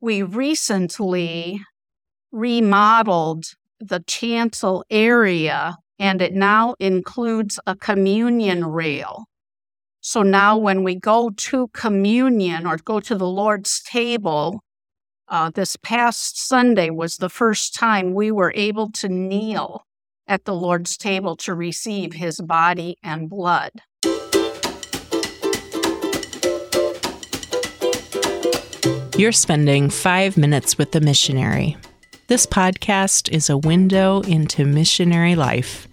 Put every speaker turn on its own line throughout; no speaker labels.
we recently remodeled the chancel area and it now includes a communion rail. So now, when we go to communion or go to the Lord's table, uh, this past Sunday was the first time we were able to kneel at the Lord's table to receive his body and blood.
You're spending five minutes with the missionary. This podcast is a window into missionary life.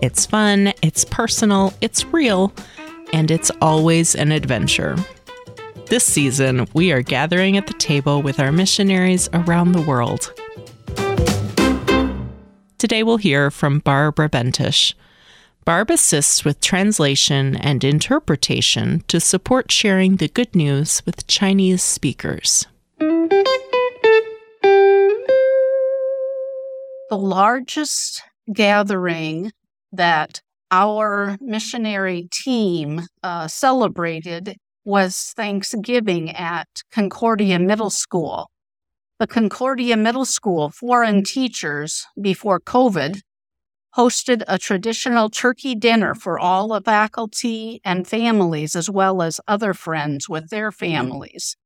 It's fun, it's personal, it's real, and it's always an adventure. This season, we are gathering at the table with our missionaries around the world. Today, we'll hear from Barb Rebentisch. Barb assists with translation and interpretation to support sharing the good news with Chinese speakers. The
largest gathering that our missionary team uh, celebrated was Thanksgiving at Concordia Middle School. The Concordia Middle School foreign teachers before COVID hosted a traditional turkey dinner for all the faculty and families, as well as other friends with their mm-hmm. families.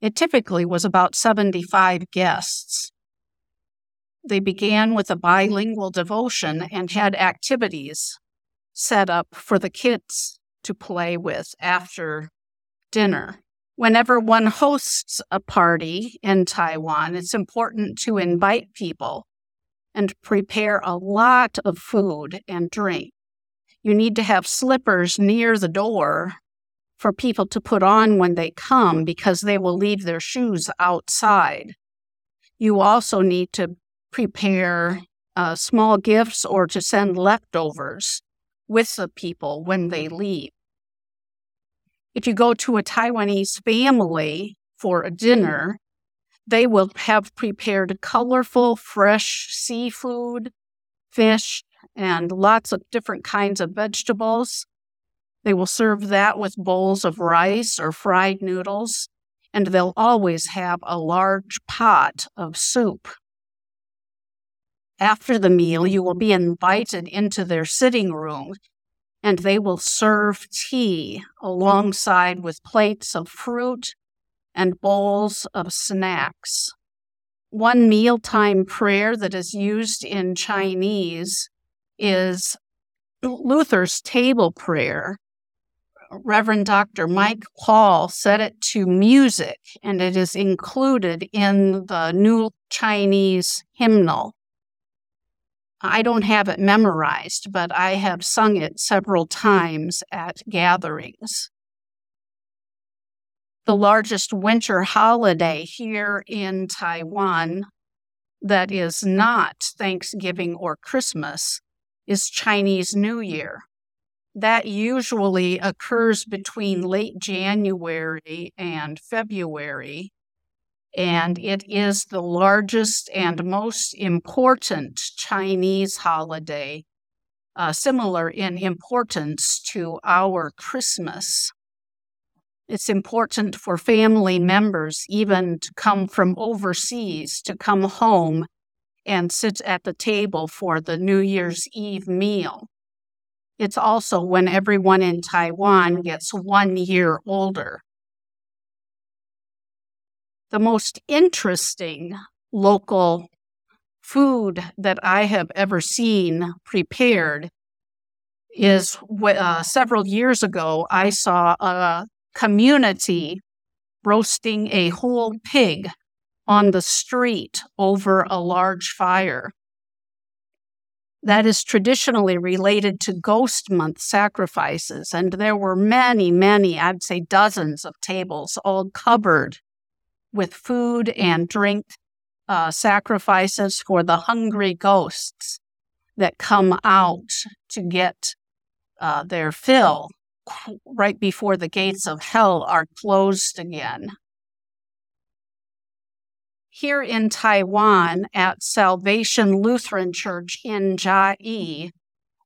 It typically was about 75 guests. They began with a bilingual devotion and had activities set up for the kids to play with after dinner. Whenever one hosts a party in Taiwan, it's important to invite people and prepare a lot of food and drink. You need to have slippers near the door for people to put on when they come because they will leave their shoes outside. You also need to prepare uh, small gifts or to send leftovers with the people when they leave. If you go to a Taiwanese family for a dinner, they will have prepared colorful, fresh seafood, fish, and lots of different kinds of vegetables. They will serve that with bowls of rice or fried noodles, and they'll always have a large pot of soup. After the meal, you will be invited into their sitting room, and they will serve tea alongside with plates of fruit and bowls of snacks. One mealtime prayer that is used in Chinese is Luther's table prayer, Reverend Dr. Mike Paul set it to music, and it is included in the New Chinese hymnal. I don't have it memorized, but I have sung it several times at gatherings. The largest winter holiday here in Taiwan that is not Thanksgiving or Christmas is Chinese New Year that usually occurs between late January and February. And it is the largest and most important Chinese holiday, uh, similar in importance to our Christmas. It's important for family members, even to come from overseas, to come home and sit at the table for the New Year's Eve meal. It's also when everyone in Taiwan gets one year older. The most interesting local food that I have ever seen prepared is uh, several years ago, I saw a community roasting a whole pig on the street over a large fire that is traditionally related to ghost month sacrifices. And there were many, many, I'd say dozens of tables all covered with food and drink uh, sacrifices for the hungry ghosts that come out to get uh, their fill right before the gates of hell are closed again here in Taiwan at Salvation Lutheran Church in Chiayi,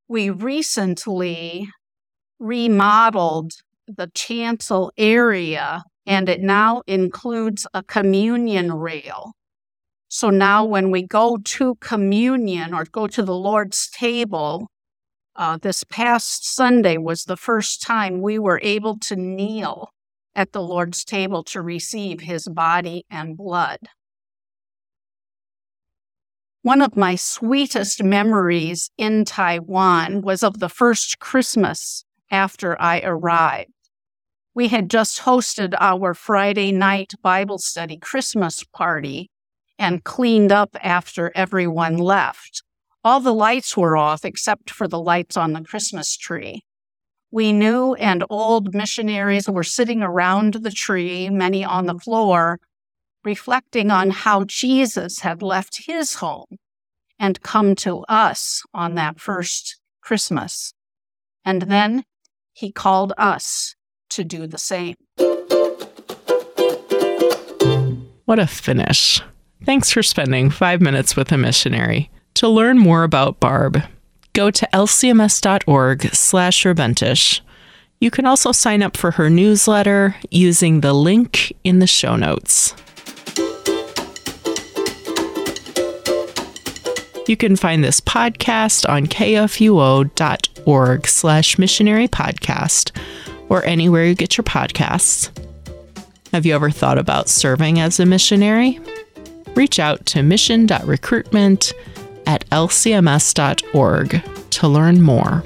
we recently remodeled the chancel area and it now includes a communion rail. So now, when we go to communion or go to the Lord's table, uh, this past Sunday was the first time we were able to kneel at the Lord's table to receive his body and blood. One of my sweetest memories in Taiwan was of the first Christmas after I arrived. We had just hosted our Friday night Bible study Christmas party and cleaned up after everyone left. All the lights were off except for the lights on the Christmas tree. We knew and old missionaries were sitting around the tree, many on the floor, reflecting on how Jesus had left his home and come to us on that first Christmas. And then he called us to do the same.
What a finish. Thanks for spending five minutes with a missionary. To learn more about Barb, go to lcms.org slash Rebentisch. You can also sign up for her newsletter using the link in the show notes. You can find this podcast on kfuo.org slash missionary podcast or anywhere you get your podcasts. Have you ever thought about serving as a missionary? Reach out to mission.recruitment at lcms.org to learn more.